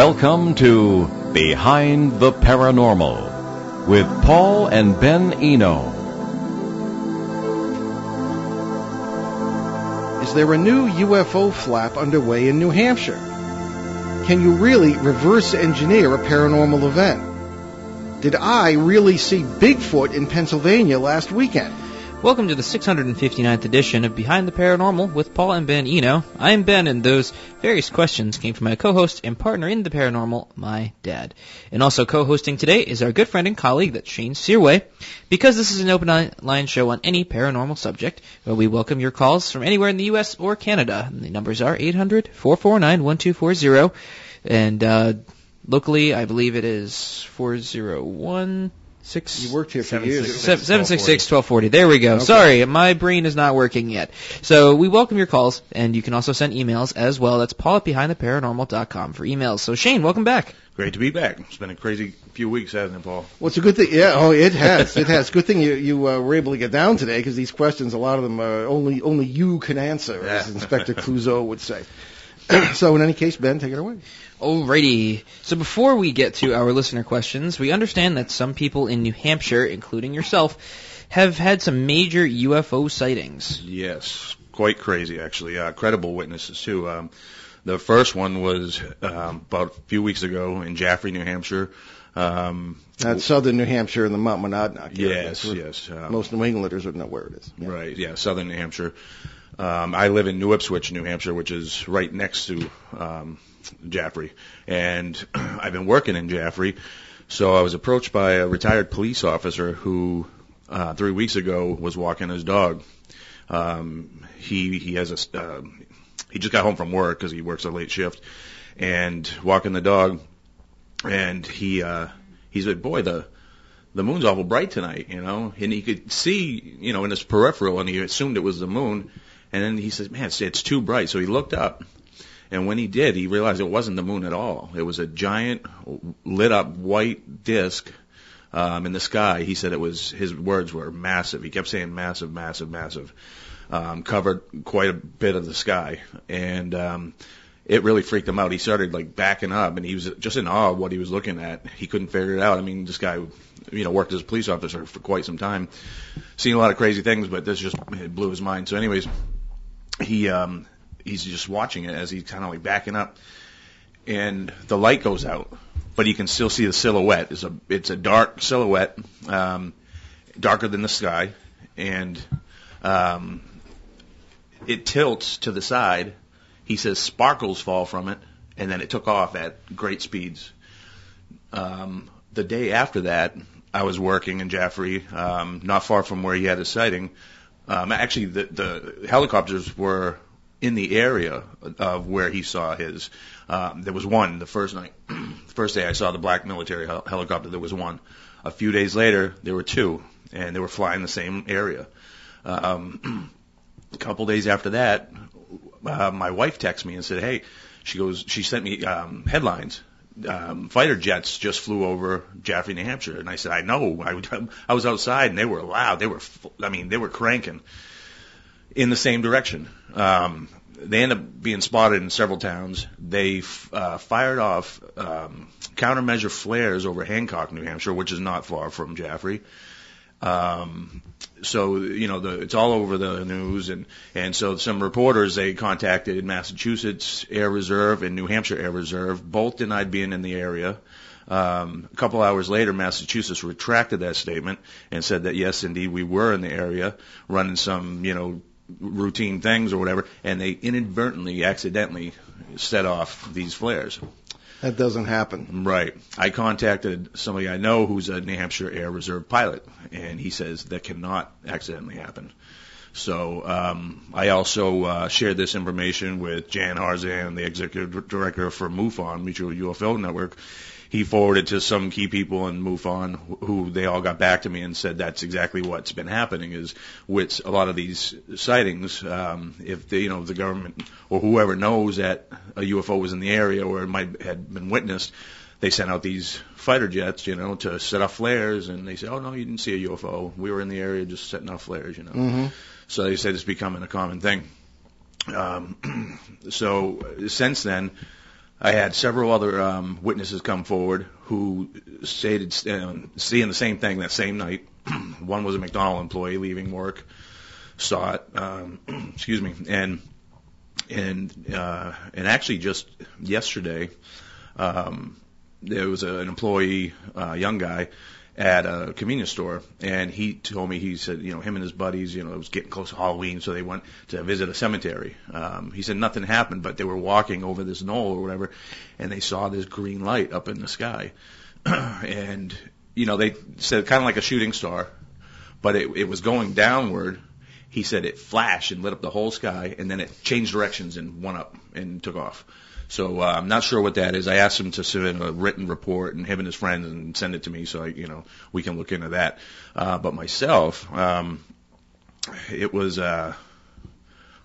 Welcome to Behind the Paranormal with Paul and Ben Eno. Is there a new UFO flap underway in New Hampshire? Can you really reverse engineer a paranormal event? Did I really see Bigfoot in Pennsylvania last weekend? Welcome to the 659th edition of Behind the Paranormal with Paul and Ben Eno. I'm Ben, and those various questions came from my co-host and partner in the paranormal, my dad. And also co-hosting today is our good friend and colleague, that's Shane Searway. Because this is an open line show on any paranormal subject, we welcome your calls from anywhere in the U.S. or Canada. And the numbers are 800-449-1240, and uh, locally, I believe it is 401- Six. You worked here for seven, years. Six, seven, seven six six twelve forty. There we go. Okay. Sorry, my brain is not working yet. So we welcome your calls, and you can also send emails as well. That's Paul at BehindTheParanormal.com for emails. So Shane, welcome back. Great to be back. It's been a crazy few weeks, hasn't it, Paul? Well, it's a good thing. Yeah, oh, it has. It has. Good thing you you uh, were able to get down today because these questions, a lot of them, uh, only only you can answer, as Inspector Clouseau would say. so, in any case, Ben, take it away. Alrighty. So before we get to our listener questions, we understand that some people in New Hampshire, including yourself, have had some major UFO sightings. Yes, quite crazy actually. Uh, credible witnesses too. Um, the first one was um, about a few weeks ago in Jaffrey, New Hampshire. Um, That's southern New Hampshire in the Mount Monadnock. area. yes, yes. Um, Most New Englanders would know where it is. Yeah. Right, yeah, southern New Hampshire. Um, I live in New Ipswich, New Hampshire, which is right next to um, Jaffrey. And I've been working in Jaffrey. So I was approached by a retired police officer who, uh, three weeks ago, was walking his dog. Um, he he has a uh, he just got home from work because he works a late shift, and walking the dog, and he uh, he said, "Boy, the the moon's awful bright tonight, you know, and he could see, you know, in his peripheral, and he assumed it was the moon, and then he says, man, it's, it's too bright, so he looked up, and when he did, he realized it wasn't the moon at all. It was a giant, lit up white disc um, in the sky. He said it was his words were massive. He kept saying massive, massive, massive. Um, covered quite a bit of the sky, and um, it really freaked him out. He started like backing up, and he was just in awe of what he was looking at. He couldn't figure it out. I mean, this guy, you know, worked as a police officer for quite some time, seen a lot of crazy things, but this just it blew his mind. So, anyways, he um, he's just watching it as he's kind of like backing up, and the light goes out, but you can still see the silhouette. It's a it's a dark silhouette, um, darker than the sky, and um, it tilts to the side. He says sparkles fall from it, and then it took off at great speeds. Um, the day after that, I was working in Jaffrey, um, not far from where he had his sighting. Um, actually, the, the helicopters were in the area of where he saw his. Um, there was one the first night, the first day I saw the black military hel- helicopter. There was one. A few days later, there were two, and they were flying the same area. Um, a couple days after that, uh, my wife texted me and said, "Hey," she goes, she sent me um, headlines. Um, fighter jets just flew over Jaffrey, New Hampshire, and I said, "I know." I, I was outside, and they were loud. They were, I mean, they were cranking in the same direction. Um, they ended up being spotted in several towns. They uh, fired off um, countermeasure flares over Hancock, New Hampshire, which is not far from Jaffrey. Um, so you know the, it's all over the news, and and so some reporters they contacted Massachusetts Air Reserve and New Hampshire Air Reserve. Both denied being in the area. Um, a couple hours later, Massachusetts retracted that statement and said that yes, indeed, we were in the area running some you know routine things or whatever, and they inadvertently, accidentally set off these flares. That doesn't happen. Right. I contacted somebody I know who's a New Hampshire Air Reserve pilot, and he says that cannot accidentally happen. So um, I also uh, shared this information with Jan Harzan, the executive director for MUFON, Mutual UFO Network. He forwarded to some key people in MUFON who- they all got back to me and said that's exactly what's been happening is with a lot of these sightings, um, if the, you know, the government or whoever knows that a UFO was in the area or it might had been witnessed, they sent out these fighter jets, you know, to set off flares, and they say, "Oh no, you didn't see a UFO. We were in the area just setting off flares," you know. hmm So they said it's becoming a common thing. Um, so since then, I had several other um, witnesses come forward who stated uh, seeing the same thing that same night. One was a McDonald employee leaving work, saw it. Um, excuse me, and and uh, and actually just yesterday, um, there was a, an employee, uh, young guy, at a convenience store, and he told me he said, you know, him and his buddies, you know, it was getting close to Halloween, so they went to visit a cemetery. Um, he said nothing happened, but they were walking over this knoll or whatever, and they saw this green light up in the sky, and you know, they said kind of like a shooting star, but it, it was going downward. He said it flashed and lit up the whole sky, and then it changed directions and went up and took off. So uh, I'm not sure what that is. I asked him to submit a written report and him and his friends and send it to me so I, you know we can look into that. Uh, but myself, um, it was uh,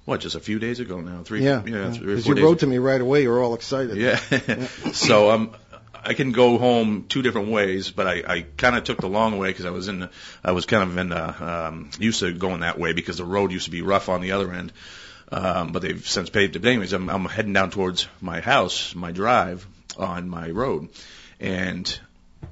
what just a few days ago now. Three, Yeah, yeah, Because you wrote to me right away. You were all excited. yeah. so um, I can go home two different ways, but I, I kind of took the long way because I was in, the, I was kind of in, the, um, used to going that way because the road used to be rough on the other end. Um, but they've since paved it. But anyways, I'm, I'm heading down towards my house, my drive on my road, and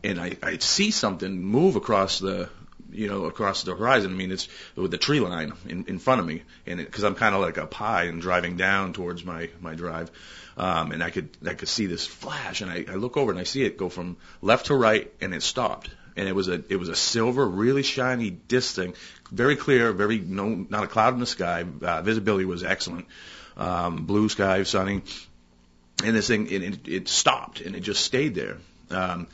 and I, I see something move across the you know across the horizon. I mean, it's with the tree line in, in front of me, and because I'm kind of like up high and driving down towards my my drive, um, and I could I could see this flash, and I, I look over and I see it go from left to right, and it stopped. And it was a it was a silver, really shiny disc thing, very clear, very no not a cloud in the sky. Uh, visibility was excellent, um, blue sky, sunny, and this thing it, it, it stopped and it just stayed there. Um,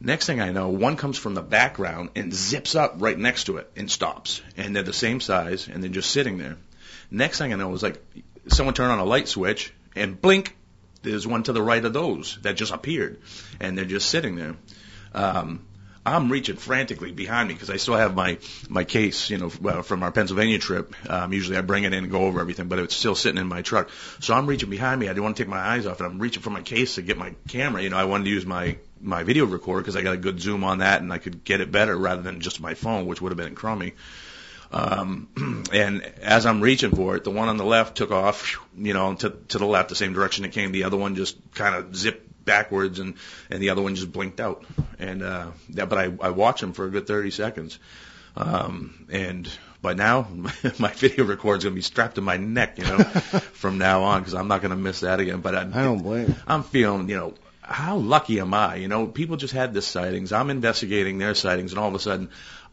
next thing I know, one comes from the background and zips up right next to it and stops, and they're the same size and they're just sitting there. Next thing I know, was like someone turned on a light switch and blink, there's one to the right of those that just appeared, and they're just sitting there. Um, I'm reaching frantically behind me because I still have my my case, you know, from our Pennsylvania trip. Um, usually I bring it in and go over everything, but it's still sitting in my truck. So I'm reaching behind me. I didn't want to take my eyes off it. I'm reaching for my case to get my camera. You know, I wanted to use my my video recorder because I got a good zoom on that and I could get it better rather than just my phone, which would have been crummy. Um, and as I'm reaching for it, the one on the left took off, you know, to, to the left, the same direction it came. The other one just kind of zipped backwards and, and the other one just blinked out. And, uh, yeah, but I, I watched them for a good 30 seconds. Um, and by now, my video record's going to be strapped to my neck, you know, from now on, because I'm not going to miss that again. But I, I don't blame. I'm feeling, you know, how lucky am I? You know, people just had this sightings. I'm investigating their sightings, and all of a sudden,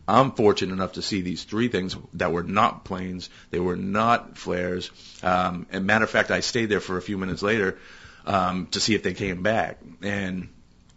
I'm fortunate enough to see these three things that were not planes. They were not flares. Um, and matter of fact, I stayed there for a few minutes later um, to see if they came back. And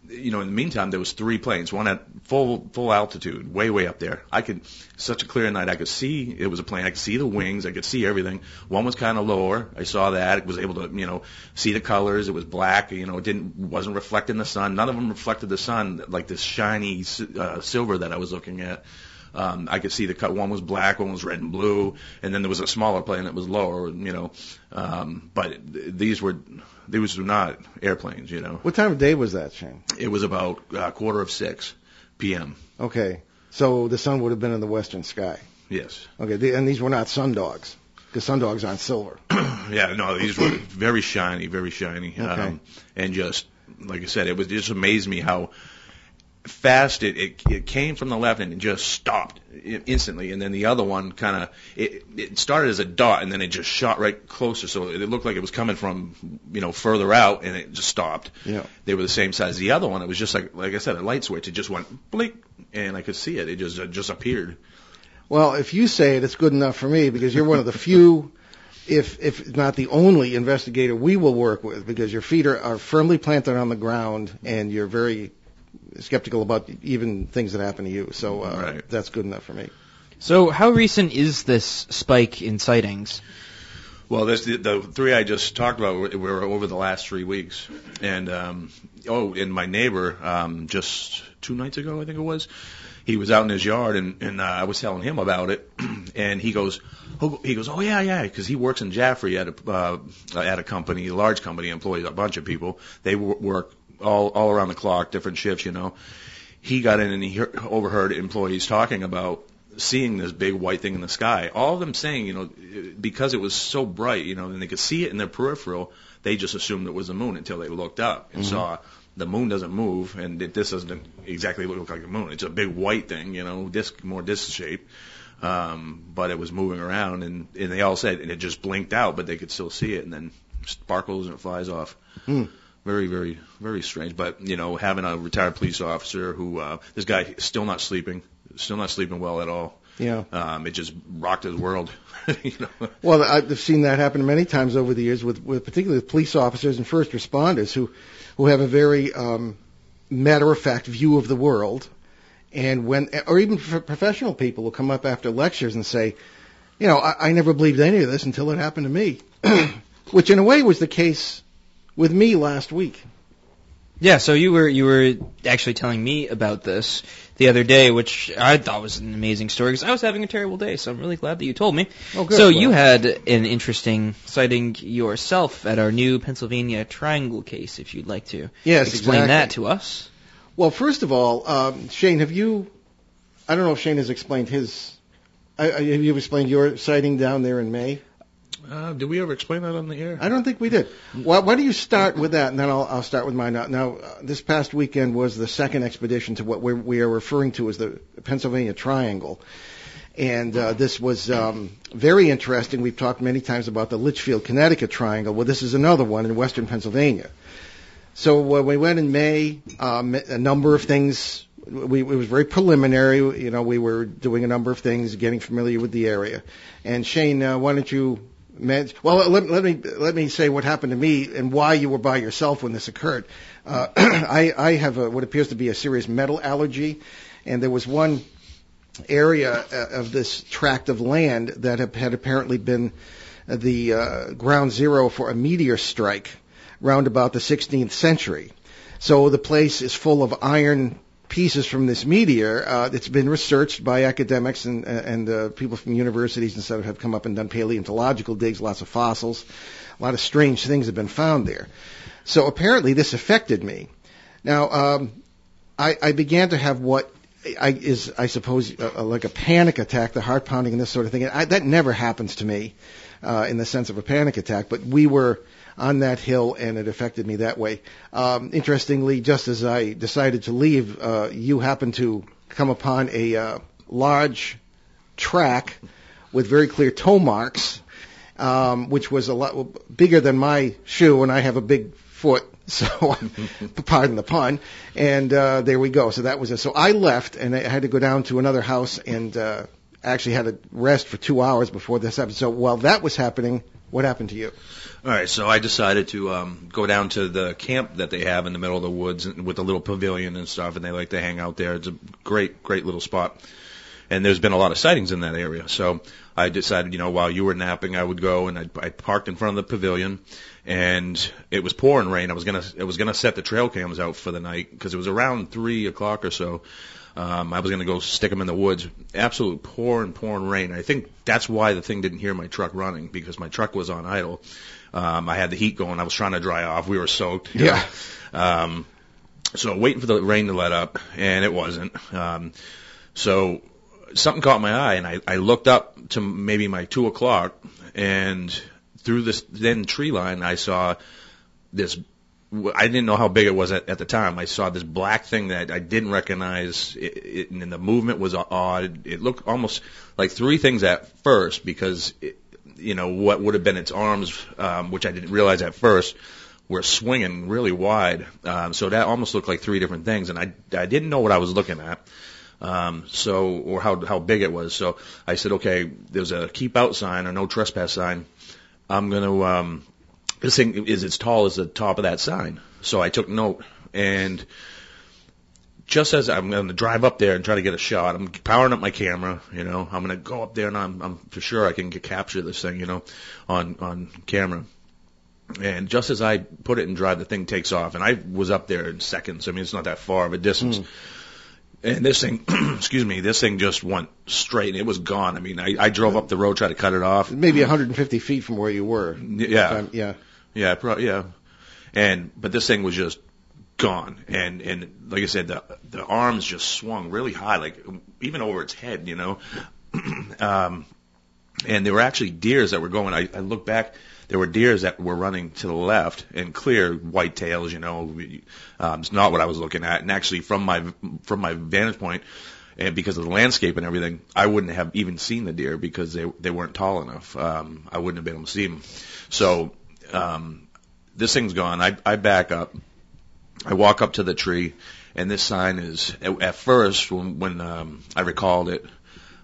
you know, in the meantime, there was three planes, one at full full altitude, way way up there. I could such a clear night, I could see it was a plane. I could see the wings, I could see everything. One was kind of lower. I saw that. It was able to you know see the colors. It was black. You know, it didn't wasn't reflecting the sun. None of them reflected the sun like this shiny uh, silver that I was looking at. Um, I could see the cut. One was black, one was red and blue, and then there was a smaller plane that was lower. You know, um, but th- these were these were not airplanes. You know, What time of day was that, Shane? it was about a quarter of six p.m. Okay. So the sun would have been in the western sky. Yes. Okay. The, and these were not sun dogs because sun dogs aren't silver. Yeah, no, these were very shiny, very shiny. Okay. Um, and just, like I said, it was it just amazed me how fast it, it, it came from the left and it just stopped instantly. And then the other one kind of, it, it started as a dot and then it just shot right closer. So it looked like it was coming from, you know, further out and it just stopped. Yeah. They were the same size. As the other one, it was just like, like I said, a light switch. It just went blink and I could see it. It just, it just appeared. Well, if you say it, it's good enough for me because you're one of the few, if if not the only investigator we will work with because your feet are, are firmly planted on the ground and you're very skeptical about even things that happen to you. So uh, Right. that's good enough for me. So, how recent is this spike in sightings? Well, this, the, the three I just talked about were, were over the last three weeks, and um, oh, and my neighbor um, just two nights ago, I think it was, he was out in his yard, and and uh, I was telling him about it, and he goes, oh, he goes, oh yeah, yeah, because he works in Jaffrey at a uh, at a company, a large company, employs a bunch of people. They work all all around the clock, different shifts, you know. He got in and he hear, overheard employees talking about seeing this big white thing in the sky. All of them saying, you know, because it was so bright, you know, and they could see it in their peripheral, they just assumed it was the moon until they looked up and Mhm. saw the moon doesn't move, and it, this doesn't exactly look like a moon. It's a big white thing, you know, disc more disc shape. Um, but it was moving around, and, and they all said, and it just blinked out, but they could still see it, and then sparkles and it flies off. Hmm. Very, very, very strange. But you know, having a retired police officer who uh, this guy still not sleeping, still not sleeping well at all. Yeah. Um, it just rocked his world. you know. Well, I've seen that happen many times over the years with, with particularly with police officers and first responders who, who have a very um, matter of fact view of the world, and when or even professional people will come up after lectures and say, you know, I, I never believed any of this until it happened to me, which in a way was the case with me last week. Yeah, so you were you were actually telling me about this the other day, which I thought was an amazing story because I was having a terrible day. So I'm really glad that you told me. Oh, good. So Well, you had an interesting sighting yourself at our new Pennsylvania Triangle case. If you'd like to yes, explain exactly. that to us. Well, first of all, um, Shane, have you? I don't know if Shane has explained his. I, I, have you explained your sighting down there in May? Uh, did we ever explain that on the air? I don't think we did. Why, why don't you start with that, and then I'll, I'll start with mine. Now, now uh, this past weekend was the second expedition to what we're, we are referring to as the Pennsylvania Triangle. And uh, this was um, very interesting. We've talked many times about the Litchfield, Connecticut Triangle. Well, this is another one in western Pennsylvania. So when we went in May, um, a number of things. We, it was very preliminary. You know, we were doing a number of things, getting familiar with the area. And Shane, uh, why don't you Well, let, let me let me say what happened to me and why you were by yourself when this occurred. Uh, I, I have a, what appears to be a serious metal allergy, and there was one area uh, of this tract of land that had, apparently been the uh, ground zero for a meteor strike round about the 16th century. So the place is full of iron pieces from this meteor. Uh, it's been researched by academics and, and uh, people from universities and stuff have come up and done paleontological digs, lots of fossils. A lot of strange things have been found there. So apparently this affected me. Now, um, I, I began to have what I, is, I suppose, uh, like a panic attack, the heart pounding and this sort of thing. And I, that never happens to me uh, in the sense of a panic attack, but we were on that hill, and it affected me that way. Um, interestingly, just as I decided to leave, uh, you happened to come upon a uh, large track with very clear toe marks, um, which was a lot bigger than my shoe, and I have a big foot. So, pardon the pun. And uh, there we go. So that was it. So I left, and I had to go down to another house, and uh, actually had to rest for two hours before this happened. So while that was happening, what happened to you? All right, so I decided to um, go down to the camp that they have in the middle of the woods with a little pavilion and stuff, and they like to hang out there. It's a great, great little spot. And there's been a lot of sightings in that area. So I decided, you know, while you were napping, I would go and I, I parked in front of the pavilion, and it was pouring rain. I was gonna, I was gonna set the trail cams out for the night because it was around three o'clock or so. Um, I was gonna go stick them in the woods. Absolute pouring, pouring rain. I think that's why the thing didn't hear my truck running because my truck was on idle. Um, I had the heat going. I was trying to dry off. We were soaked. Yeah. know. Um, so waiting for the rain to let up, and it wasn't. Um, so something caught my eye, and I, I looked up to maybe my two o'clock, and through this then tree line, I saw this. I didn't know how big it was at, at the time. I saw this black thing that I didn't recognize, it, it, and the movement was odd. It looked almost like three things at first because, it, you know, what would have been its arms, um, which I didn't realize at first, were swinging really wide. Um, so that almost looked like three different things, and I I didn't know what I was looking at. Um, so, or how, how big it was. So I said, okay, there's a keep out sign or no trespass sign. I'm going to, um, this thing is as tall as the top of that sign. So I took note and just as I'm going to drive up there and try to get a shot, I'm powering up my camera, you know, I'm going to go up there and I'm, I'm for sure I can get, capture this thing, you know, on, on camera. And just as I put it in drive, the thing takes off and I was up there in seconds. I mean, it's not that far of a distance. Mm. And this thing, excuse me, this thing just went straight and it was gone. I mean, I, I drove up the road, tried to cut it off. Maybe 150 feet from where you were. Yeah. Yeah. Yeah, pro- yeah. And, but this thing was just gone. And and like I said, the the arms just swung really high, like even over its head, you know. um, and there were actually deers that were going. I, I look back. There were deers that were running to the left and clear white tails. You know, um, it's not what I was looking at. And actually, from my from my vantage point, and because of the landscape and everything, I wouldn't have even seen the deer because they they weren't tall enough. Um, I wouldn't have been able to see them. So um, this thing's gone. I I back up. I walk up to the tree, and this sign is at, at first when when um, I recalled it.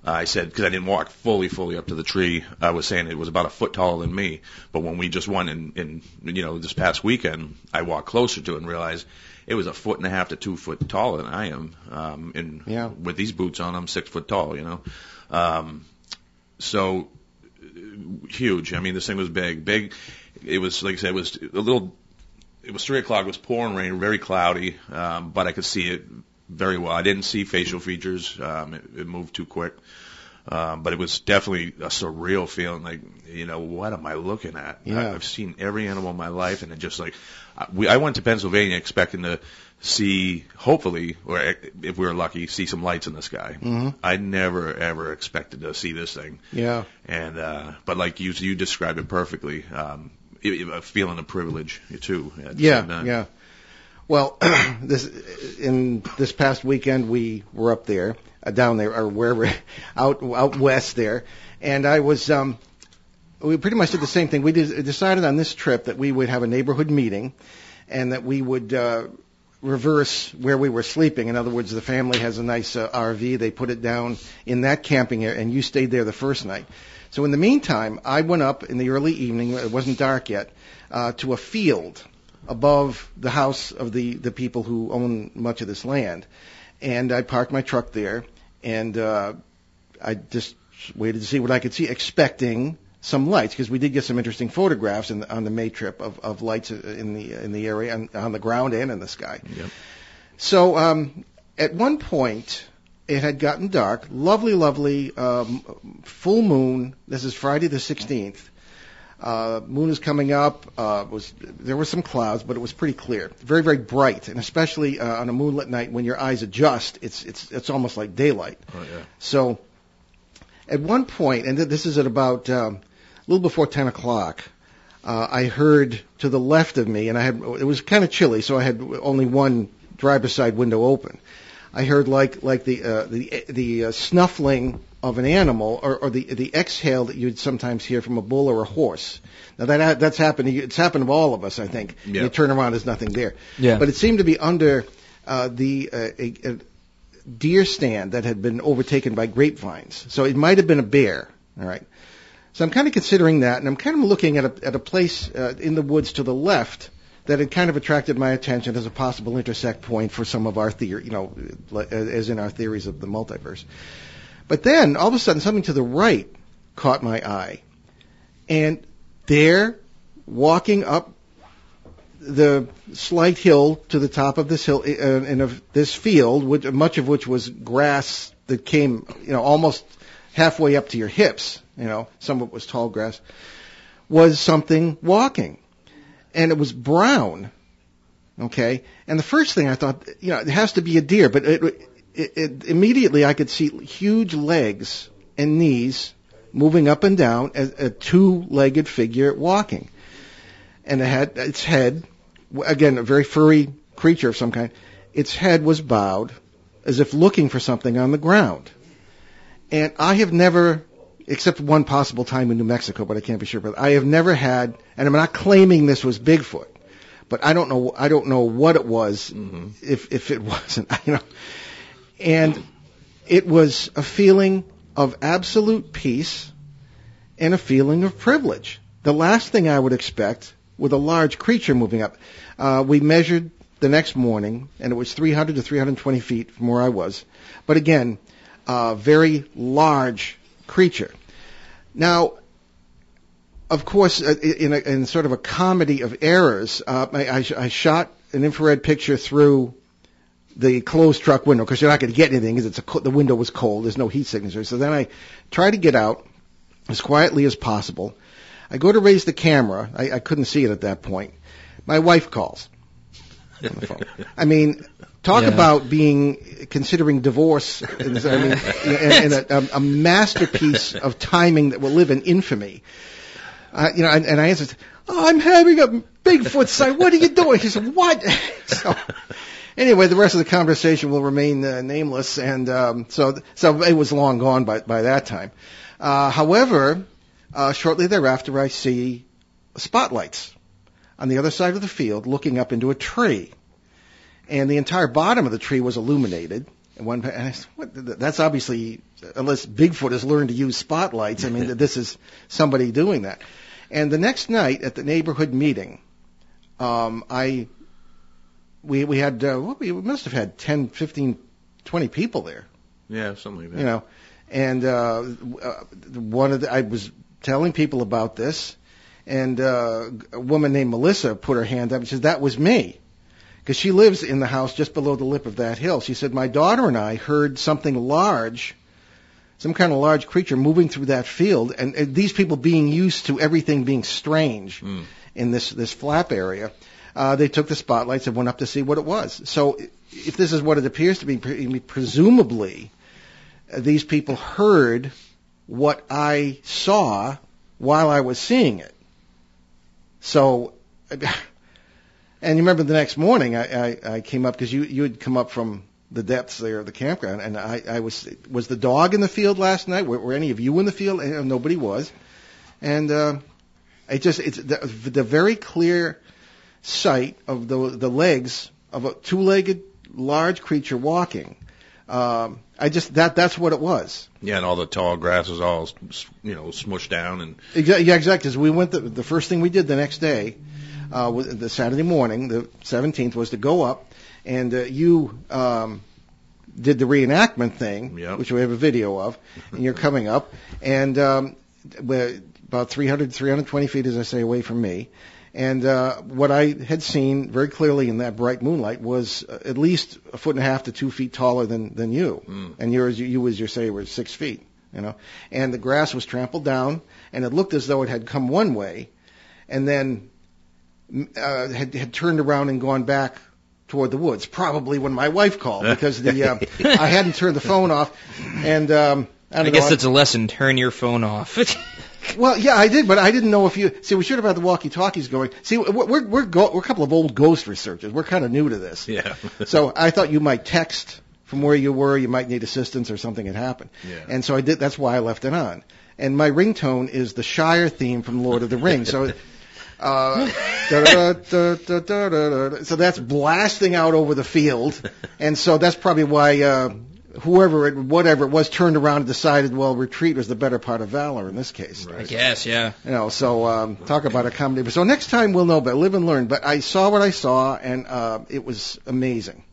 Uh, I said because I didn't walk fully, fully up to the tree. I was saying it was about a foot taller than me. But when we just won in, in you know this past weekend, I walked closer to it and realized it was a foot and a half to two foot taller than I am. Um, and Yeah. with these boots on, I'm six foot tall. You know, um, so huge. I mean, this thing was big, big. It was like I said, it was a little. It was three o'clock. It was pouring rain, very cloudy, um, but I could see it very well. I didn't see facial features. Um, it, it moved too quick. Um, but it was definitely a surreal feeling. Like, you know, what am I looking at? Yeah. I, I've seen every animal in my life, and it just like, I- we, I went to Pennsylvania expecting to see, hopefully, or if we were lucky, see some lights in the sky. hmm I never ever expected to see this thing. Yeah. And uh, but like you you described it perfectly. Um, a feeling of privilege too. Yeah, yeah. Well, this in this past weekend we were up there, uh, down there, or wherever, out out west there, and I was. um we pretty much did the same thing. We did, decided on this trip that we would have a neighborhood meeting, and that we would uh, reverse where we were sleeping. In other words, the family has a nice uh, RV. They put it down in that camping area, and you stayed there the first night. So in the meantime, I went up in the early evening. It wasn't dark yet, uh, to a field above the house of the the people who own much of this land, and I parked my truck there, and uh, I just waited to see what I could see, expecting some lights because we did get some interesting photographs in the, on the May trip of, of lights in the in the area on, on the ground and in the sky. Yep. So um, at one point, it had gotten dark. Lovely, lovely um, full moon. This is Friday the 16th. Uh, moon is coming up. Uh, was there were some clouds, but it was pretty clear, very, very bright, and especially uh, on a moonlit night when your eyes adjust, it's it's it's almost like daylight. Oh yeah. So at one point, and th- this is at about um, a little before 10 o'clock, uh, I heard to the left of me, and I had it was kind of chilly, so I had only one driver's side window open. I heard like like the uh, the the uh, snuffling of an animal, or, or the the exhale that you'd sometimes hear from a bull or a horse. Now that that's happened. to you- It's happened to all of us, I think. Yeah. You turn around, there's nothing there. Yeah. But it seemed to be under uh, the uh, a, a deer stand that had been overtaken by grapevines. So it might have been a bear. All right. So I'm kind of considering that, and I'm kind of looking at a at a place uh, in the woods to the left that had kind of attracted my attention as a possible intersect point for some of our theory, you know, as in our theories of the multiverse. But then all of a sudden, something to the right caught my eye, and there, walking up the slight hill to the top of this hill uh, in a, this field, which, much of which was grass that came, you know, almost halfway up to your hips. You know, some of it was tall grass. Was something walking, and it was brown. Okay, and the first thing I thought, you know, it has to be a deer, but it, it, it immediately I could see huge legs and knees moving up and down as a two-legged figure walking and it had its head, again, a very furry creature of some kind. Its head was bowed, as if looking for something on the ground. And I have never, except one possible time in New Mexico, but I can't be sure. But I have never had, and I'm not claiming this was Bigfoot, but I don't know, I don't know what it was, Mm-hmm. if if it wasn't, you know. And it was a feeling of absolute peace and a feeling of privilege. The last thing I would expect with a large creature moving up. Uh, we measured the next morning, and it was 300 to 320 feet from where I was. But again, a very large creature. Now, of course, uh, in, a, in sort of a comedy of errors, uh, I, I, shot an infrared picture through the closed truck window because you're not going to get anything because co- the window was cold. There's no heat signature. So then I try to get out as quietly as possible. I go to raise the camera. I, I couldn't see it at that point. My wife calls. I mean, talk Yeah. about being considering divorce. and- I mean, and, and a, a masterpiece of timing that will live in infamy. Uh, you know, and, and I answered, "Oh, I'm having a Bigfoot sight. What are you doing?" He said, "What?" so, anyway, the rest of the conversation will remain uh, nameless, and um, so so it was long gone by by that time. Uh, however, uh, shortly thereafter, I see spotlights on the other side of the field, looking up into a tree, and the entire bottom of the tree was illuminated. And one, and I said, what, that's obviously, unless Bigfoot has learned to use spotlights. I mean, this is somebody doing that. And the next night at the neighborhood meeting, um, I, we we had, uh, what, we must have had 10, 15, 20 people there Yeah, something like that. you know, and uh, uh, one of the, I was telling people about this, and uh, a woman named Melissa put her hand up and says that was me, because she lives in the house just below the lip of that hill. She said my daughter and I heard something large, some kind of large creature moving through that field, and, and these people being used to everything being strange Mm. in this this flap area. Uh, they took the spotlights and went up to see what it was. So, if this is what it appears to be, presumably, uh, these people heard what I saw while I was seeing it. So, and you remember the next morning I, I, I came up because you you had come up from the depths there of the campground, and I, I was was the dog in the field last night? Were, were any of you in the field? And nobody was, and uh, it just it's the, the very clear sight of the the legs of a two-legged large creature walking. Um, I just that that's what it was. Yeah, and all the tall grass was all, s- you know, smushed down and Exactly. Yeah, exactly. 'cause we went. The, the first thing we did the next day, uh, the Saturday morning, the 17th, was to go up, and uh, you um, did the reenactment thing, Yep. which we have a video of, and you're coming up, and um, we're about 300, 320 feet, as I say, away from me. And uh, what I had seen very clearly in that bright moonlight was uh, at least a foot and a half to two feet taller than than you, Mm. and yours, you, you as you say, were six feet. You know, and the grass was trampled down, and it looked as though it had come one way, and then uh, had had turned around and gone back toward the woods. Probably when my wife called because the uh, I hadn't turned the phone off, and um, I, don't I guess know, that's a lesson. Turn your phone off. well, yeah, I did, but I didn't know if you see. We should have had the walkie-talkies going. See, we're we're we're, go, we're a couple of old ghost researchers. We're kind of new to this, yeah. so I thought you might text from where you were. You might need assistance or something had happened, Yeah. and so I did. That's why I left it on. And my ringtone is the Shire theme from Lord of the Rings. So. Uh, so that's blasting out over the field, and so that's probably why uh, whoever it, whatever it was, turned around and decided, well, retreat was the better part of valor in this case. I guess, yeah. You know, so um, talk about a comedy. So next time we'll know but Live and learn. But I saw what I saw, and uh, it was amazing.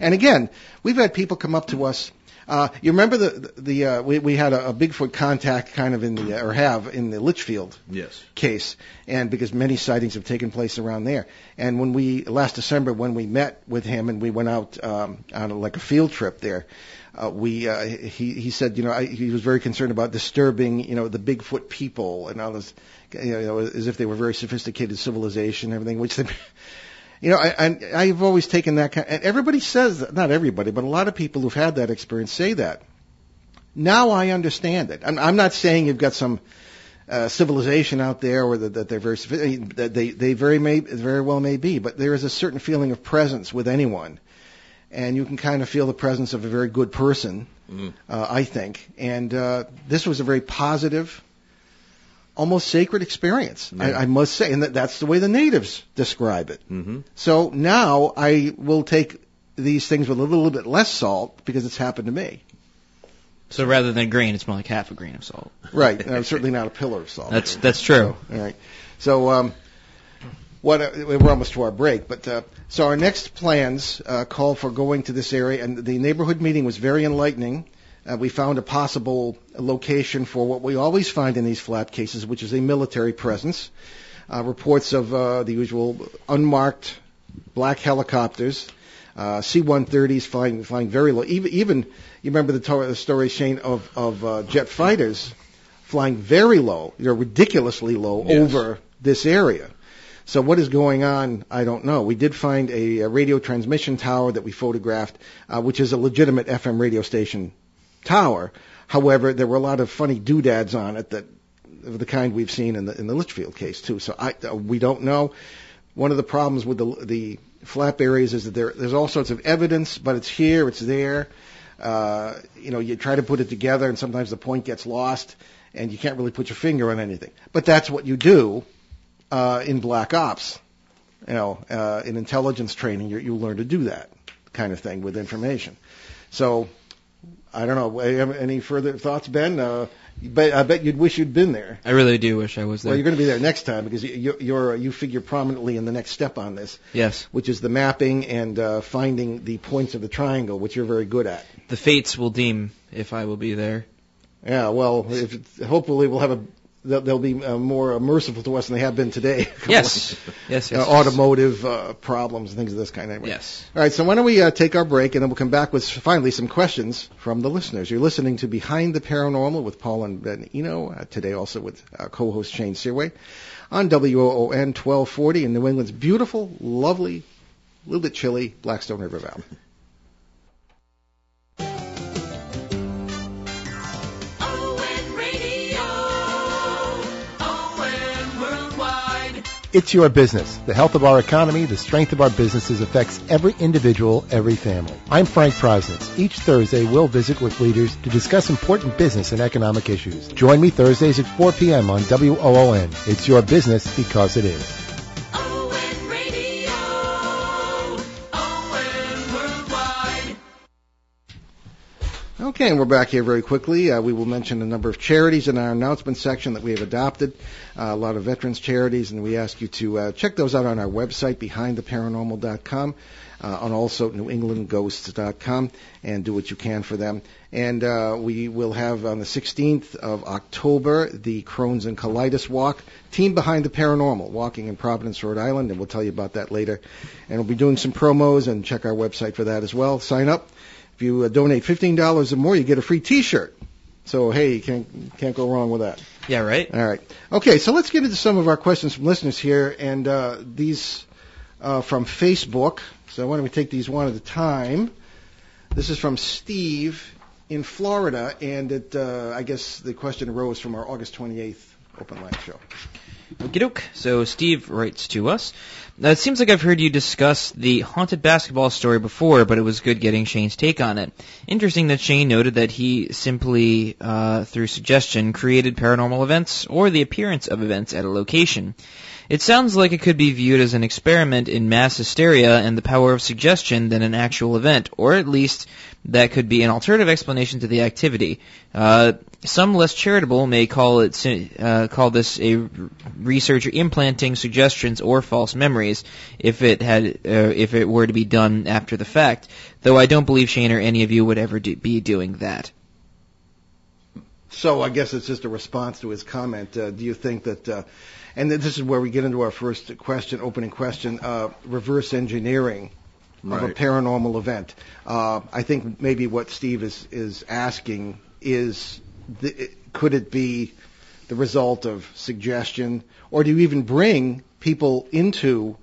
And again, we've had people come up to us. Uh, you remember the the uh, we we had a, a Bigfoot contact kind of in the or have in the Litchfield Yes. case, and because many sightings have taken place around there. And when we last December, when we met with him and we went out um, on a, like a field trip there, uh, we uh, he he said, you know, I, he was very concerned about disturbing, you know, the Bigfoot people and all this, you know, as if they were very sophisticated civilization and everything, which they. You know, I, I, I've always taken that kind, and everybody says that, not everybody, but a lot of people who've had that experience say that. Now I understand it. I'm, I'm not saying you've got some uh, civilization out there, or that, that they're very that they they very may very well may be, but there is a certain feeling of presence with anyone, and you can kind of feel the presence of a very good person, Mm. uh, I think. And uh, this was a very positive, almost sacred experience, I, Yeah. I must say, and that, that's the way the natives describe it. Mm-hmm. So now I will take these things with a little bit less salt because it's happened to me. So rather than a grain, it's more like half a grain of salt. Right. And I'm certainly not a pillar of salt. That's that's true. All right. So, um, what uh, we're almost to our break, but uh, so our next plans uh, call for going to this area, and the neighborhood meeting was very enlightening. Uh, we found a possible location for what we always find in these flap cases, which is a military presence. Uh, reports of uh, the usual unmarked black helicopters, uh, C-130s flying flying very low. Even even you remember the, to- the story, Shane, of of uh, jet fighters flying very low, you know, ridiculously low Yes. over this area. So what is going on? I don't know. We did find a, a radio transmission tower that we photographed, uh, which is a legitimate FM radio station tower. However, there were a lot of funny doodads on it that of the kind we've seen in the in the Litchfield case too. So I uh, we don't know. One of the problems with the the flap areas is that there there's all sorts of evidence, but it's here, it's there. Uh, you know, you try to put it together, and sometimes the point gets lost, and you can't really put your finger on anything. But that's what you do uh, in black ops. You know, uh, in intelligence training, you, you learn to do that kind of thing with information. So I don't know. Any further thoughts, Ben? Uh, but I bet you'd wish you'd been there. I really do wish I was there. Well, you're going to be there next time because you, you're you figure prominently in the next step on this. Yes. Which is the mapping and uh, finding the points of the triangle, which you're very good at. The fates will deem if I will be there. Yeah. Well, if, hopefully we'll have a they'll, they'll be uh, more uh, merciful to us than they have been today. yes. yes. Yes. Uh, automotive uh, problems and things of this kind. Anyway. Yes. All right. So why don't we uh, take our break and then we'll come back with finally some questions from the listeners. You're listening to Behind the Paranormal with Paul and Ben Eno uh, today, also with uh, co-host Shane Searway on WOON 1240 in New England's beautiful, lovely, a little bit chilly Blackstone River Valley. It's your business. The health of our economy, the strength of our businesses affects every individual, every family. I'm Frank Prosnitz. Each Thursday, we'll visit with leaders to discuss important business and economic issues. Join me Thursdays at 4 p.m. on WOON. It's your business because it is. Okay, and we're back here very quickly. Uh, we will mention a number of charities in our announcement section that we have adopted, uh, a lot of veterans charities, and we ask you to uh, check those out on our website, behindtheparanormal.com, uh, and also newenglandghosts.com, and do what you can for them. And uh, we will have on the 16th of October the Crohn's and Colitis Walk, Team Behind the Paranormal, walking in Providence, Rhode Island, and we'll tell you about that later. And we'll be doing some promos, and check our website for that as well. Sign up. If you uh, donate fifteen dollars or more, you get a free T-shirt. So hey, you can't can't go wrong with that. Yeah, right. All right. Okay, so let's get into some of our questions from listeners here, and uh, these uh, from Facebook. So why don't we take these one at a time? This is from Steve in Florida, and it, uh, I guess the question arose from our August 28th open line show. Okie doke. So Steve writes to us. Now, it seems like I've heard you discuss the haunted basketball story before, but it was good getting Shane's take on it. Interesting that Shane noted that he simply, uh, through suggestion, created paranormal events or the appearance of events at a location. It sounds like it could be viewed as an experiment in mass hysteria and the power of suggestion than an actual event, or at least that could be an alternative explanation to the activity. Uh, some less charitable may call it uh, call this a researcher implanting suggestions or false memories if it had uh, if it were to be done after the fact. Though I don't believe Shane or any of you would ever do, be doing that. So I guess it's just a response to his comment. Uh, do you think that? Uh, and this is where we get into our first question, opening question: uh, reverse engineering Right. of a paranormal event. Uh, I think maybe what Steve is is asking is, the, could it be the result of suggestion, or do you even bring people into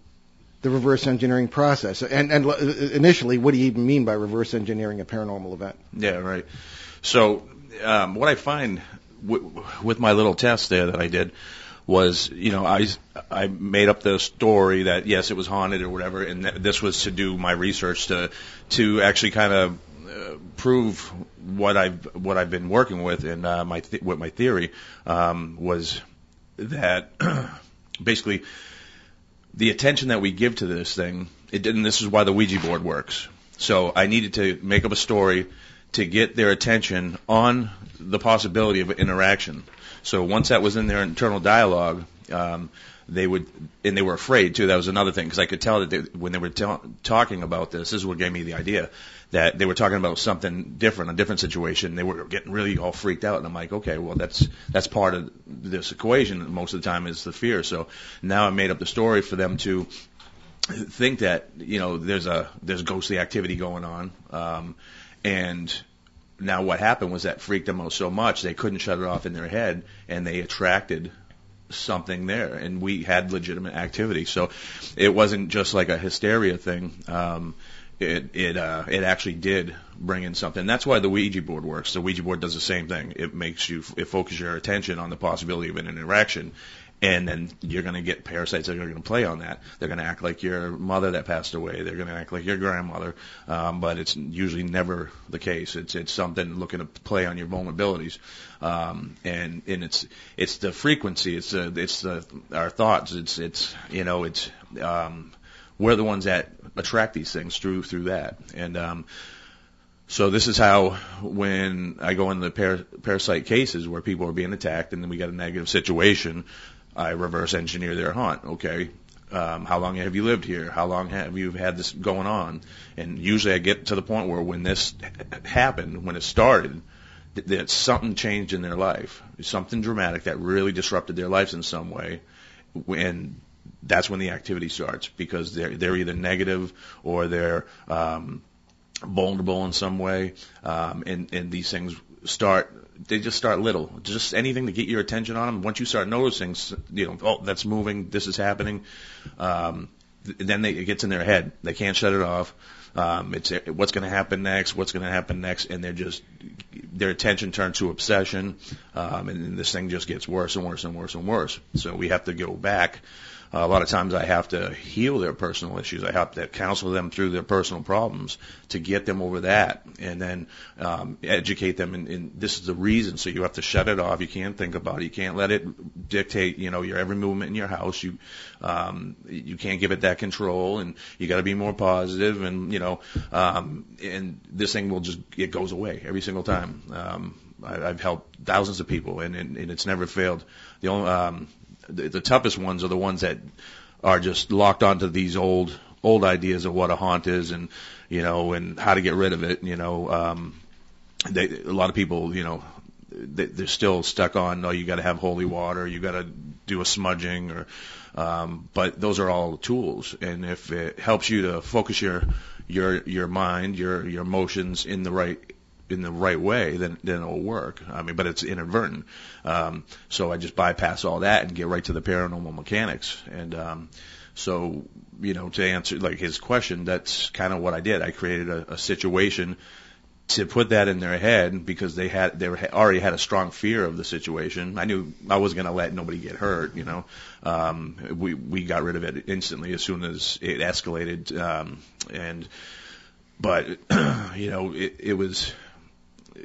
the reverse engineering process? And, and initially, what do you even mean by reverse engineering a paranormal event? Yeah, right. So um, what I find w- with my little test there that I did was, you know, I I made up the story that yes, it was haunted or whatever, and th- this was to do my research to to actually kind of uh, prove what I've what I've been working with and uh, my th- what my theory um, was that basically the attention that we give to this thing, it didn't. This is why the Ouija board works. So I needed to make up a story to get their attention on the possibility of interaction. So once that was in their internal dialogue, um, they would, and they were afraid too. That was another thing because I could tell that they, when they were ta- talking about this, this is what gave me the idea that they were talking about something different, a different situation. They were getting really all freaked out, and I'm like, okay, well that's that's part of this equation. Most of the time is the fear. So now I made up the story for them to think that you know there's a there's ghostly activity going on, um, and now what happened was that freaked them out so much they couldn't shut it off in their head, and they attracted something there, and we had legitimate activity. So it wasn't just like a hysteria thing. Um, it it uh, it actually did bring in something. That's why the Ouija board works. The Ouija board does the same thing. It makes you it focuses your attention on the possibility of an interaction, and then you're going to get parasites that are going to play on that. They're going to act like your mother that passed away. They're going to act like your grandmother, um, but it's usually never the case. It's it's something looking to play on your vulnerabilities, um, and and it's it's the frequency. It's it's the our thoughts. It's it's you know it's um, we're the ones that attract these things through through that, and um, so this is how when I go in the par- parasite cases where people are being attacked and then we got a negative situation, I reverse engineer their haunt. Okay, um, how long have you lived here? How long have you had this going on? And usually I get to the point where when this happened, when it started, that something changed in their life, something dramatic that really disrupted their lives in some way, and that's when the activity starts because they're they're either negative or they're um, vulnerable in some way, um, and and these things start they just start little, just anything to get your attention on them. Once you start noticing, you know, oh, that's moving, this is happening, um, then they, it gets in their head. They can't shut it off. Um, it's what's going to happen next, what's going to happen next, and they're just their attention turns to obsession, um, and, this thing just gets worse and worse and worse and worse. So we have to go back a lot of times I have to heal their personal issues. I have to counsel them through their personal problems to get them over that, and then um, educate them. And, and this is the reason. So you have to shut it off. You can't think about it. You can't let it dictate. You know your every movement in your house. You um, you can't give it that control, and you got to be more positive. And you know, um, and this thing will just it goes away every single time. Um, I, I've helped thousands of people, and, and, and it's never failed. The only um, the, the toughest ones are the ones that are just locked onto these old old ideas of what a haunt is and you know and how to get rid of it you know um they a lot of people you know they, they're still stuck on no you got to have holy water you got to do a smudging or um but those are all tools. And if it helps you to focus your your your mind your your emotions in the right in the right way, then then it'll work. I mean, but it's inadvertent. Um, so I just bypass all that and get right to the paranormal mechanics. And um, so you know, to answer like his question, that's kind of what I did. I created a, a situation to put that in their head because they had they already had a strong fear of the situation. I knew I was going to let nobody get hurt. You know, um, we we got rid of it instantly as soon as it escalated. Um, and but you know, it, it was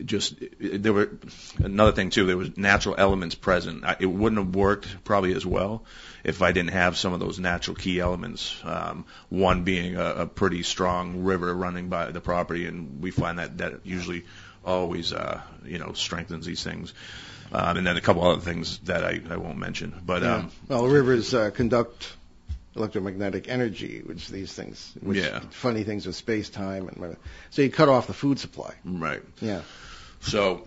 just there were another thing too. There was natural elements present. It wouldn't have worked probably as well if I didn't have some of those natural key elements. Um, one being a, a pretty strong river running by the property, and we find that that usually always uh, you know strengthens these things. Um, and then a couple other things that I, I won't mention. But yeah. um, well, rivers uh, conduct electromagnetic energy, which these things, which Yeah. funny things with space time, and whatever. so you cut off the food supply. right. Yeah. So,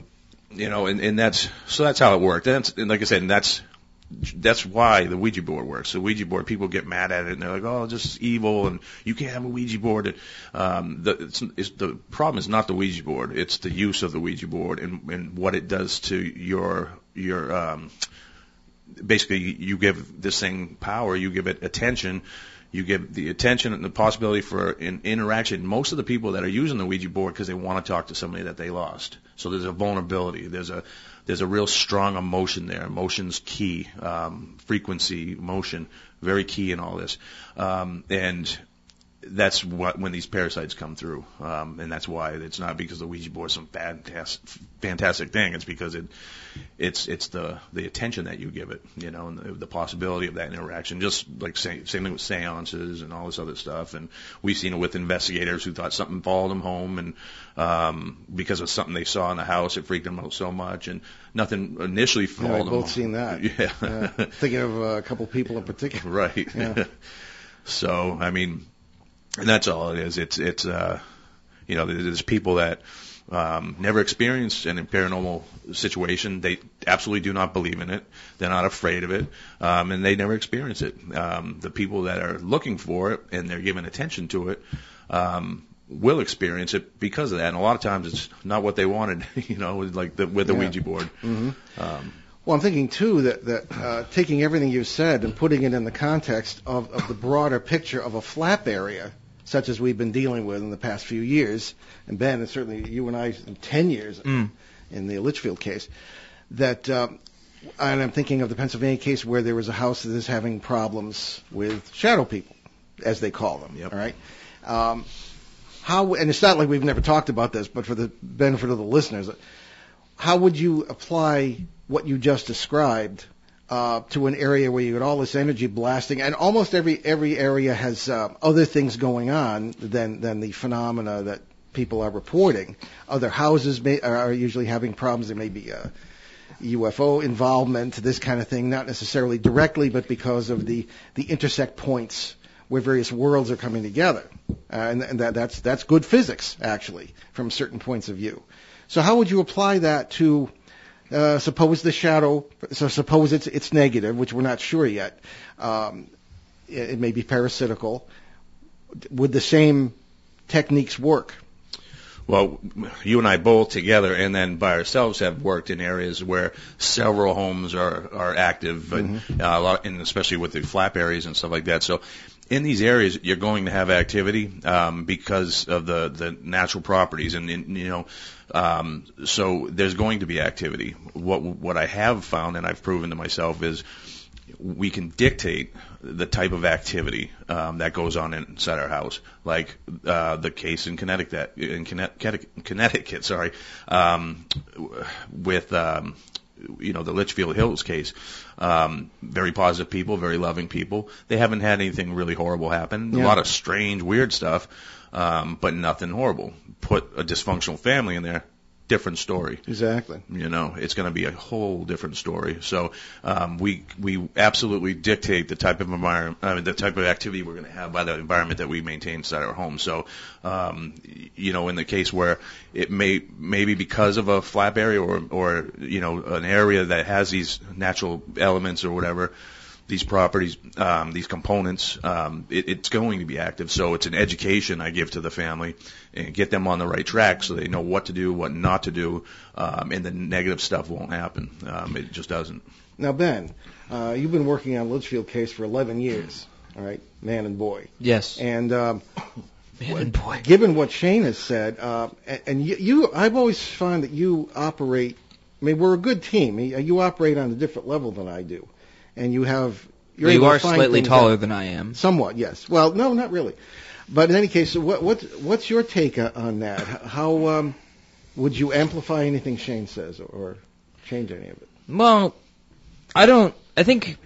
you know, and, and that's so that's how it worked. And, and like I said, and that's that's why the Ouija board works. The Ouija board, people get mad at it and they're like, "Oh, just evil," and you can't have a Ouija board. And, um, the it's, it's, the problem is not the Ouija board; it's the use of the Ouija board and, and what it does to your your um, basically you give this thing power, you give it attention, you give the attention and the possibility for an interaction. Most of the people that are using the Ouija board because they want to talk to somebody that they lost. So there's a vulnerability. There's a there's a real strong emotion there. Emotion's key. Um, frequency, emotion, very key in all this. Um, and that's what when these parasites come through, um, and that's why it's not because the Ouija board is some fantastic, fantastic thing. It's because it, it's it's the the attention that you give it, you know, and the, the possibility of that interaction. Just like same, same thing with seances and all this other stuff. And we've seen it with investigators who thought something followed them home, and um, because of something they saw in the house, it freaked them out so much, and nothing initially Yeah, followed we've them. both seen that. Yeah. Yeah. Thinking of a couple people in particular. Right. Yeah. so I mean, and that's all it is. It's it's uh, you know, there's people that um, never experienced an paranormal situation. They absolutely do not believe in it. They're not afraid of it, um, and they never experience it. Um, the people that are looking for it and they're giving attention to it. Um, will experience it because of that, and a lot of times it's not what they wanted, you know, like the, with the Yeah. Ouija board. hmm Um, Well, I'm thinking too that that uh, taking everything you've said and putting it in the context of, of the broader picture of a flap area, such as we've been dealing with in the past few years, and Ben, and certainly you and I in 10 years Mm. in the Litchfield case, that, um, and I'm thinking of the Pennsylvania case where there was a house that is having problems with shadow people, as they call them. Yep. All right. Um, how, and it's not like we've never talked about this, but for the benefit of the listeners, how would you apply what you just described uh, to an area where you got all this energy blasting, and almost every every area has uh, other things going on than than the phenomena that people are reporting. Other houses may, are usually having problems. There may be uh, UFO involvement, this kind of thing, not necessarily directly, but because of the the intersect points where various worlds are coming together, uh, and, and that that's that's good physics actually from certain points of view. So how would you apply that to uh, suppose the shadow? So suppose it's it's negative, which we're not sure yet. Um, it, it may be parasitical. Would the same techniques work? Well, you and I both together, and then by ourselves, have worked in areas where several homes are are active, and uh, a lot, and especially with the flap areas and stuff like that. So, in these areas, you're going to have activity um, because of the the natural properties, and, and you know, um, so there's going to be activity. What what I have found, and I've proven to myself, is we can dictate the type of activity um, that goes on inside our house, like uh, the case in Connecticut, in Connecticut, sorry, um, with um, you know the Litchfield Hills case. Um, very positive people, very loving people. They haven't had anything really horrible happen. Yeah. A lot of strange, weird stuff, um, but nothing horrible. Put a dysfunctional family in there, different story Exactly. you know it's going to be a whole different story so um, we we absolutely dictate the type of environment I mean, the type of activity we're going to have by the environment that we maintain inside our home so um, you know in the case where it may maybe because of a flap area or or you know an area that has these natural elements or whatever these properties, um, these components, um, it, it's going to be active. So it's an education I give to the family and get them on the right track so they know what to do, what not to do, um, and the negative stuff won't happen. Um, it just doesn't. Now, Ben, uh, you've been working on the Litchfield case for 11 years. All right, man and boy. Yes. And um, Man and boy. given what Shane has said, uh, and, and you, you, I've always found that you operate. I mean, we're a good team. You you operate on a different level than I do, and you have. You're you are slightly taller out- than I am. Somewhat, yes. Well, no, not really. But in any case, what what what's your take on that? How um, would you amplify anything Shane says, or, change any of it? Well, I don't. I think.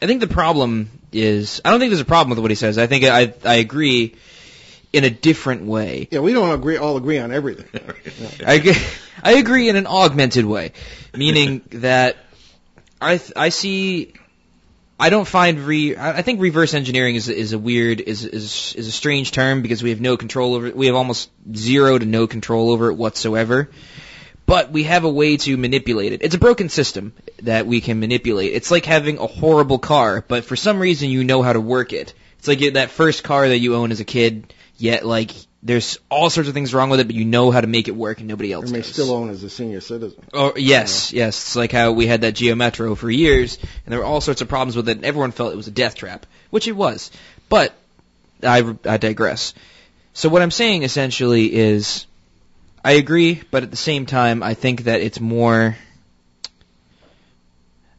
I think the problem is. I don't think there's a problem with what he says. I think I. I agree in a different way. Yeah, we don't agree all agree on everything. I, I agree in an augmented way, meaning that I th- I see. I don't find re. I think reverse engineering is is a weird is is is a strange term because we have no control over. We have almost zero to no control over it whatsoever. But we have a way to manipulate it. It's a broken system that we can manipulate. It's like having a horrible car, but for some reason you know how to work it. It's like that first car that you own as a kid, yet like there's all sorts of things wrong with it, but you know how to make it work and nobody else Or may does. still own as a senior citizen. Oh yes, yes. It's like how we had that Geo Metro for years, and there were all sorts of problems with it, and everyone felt it was a death trap, which it was. But I, I digress. So what I'm saying essentially is, I agree, but at the same time, I think that it's more.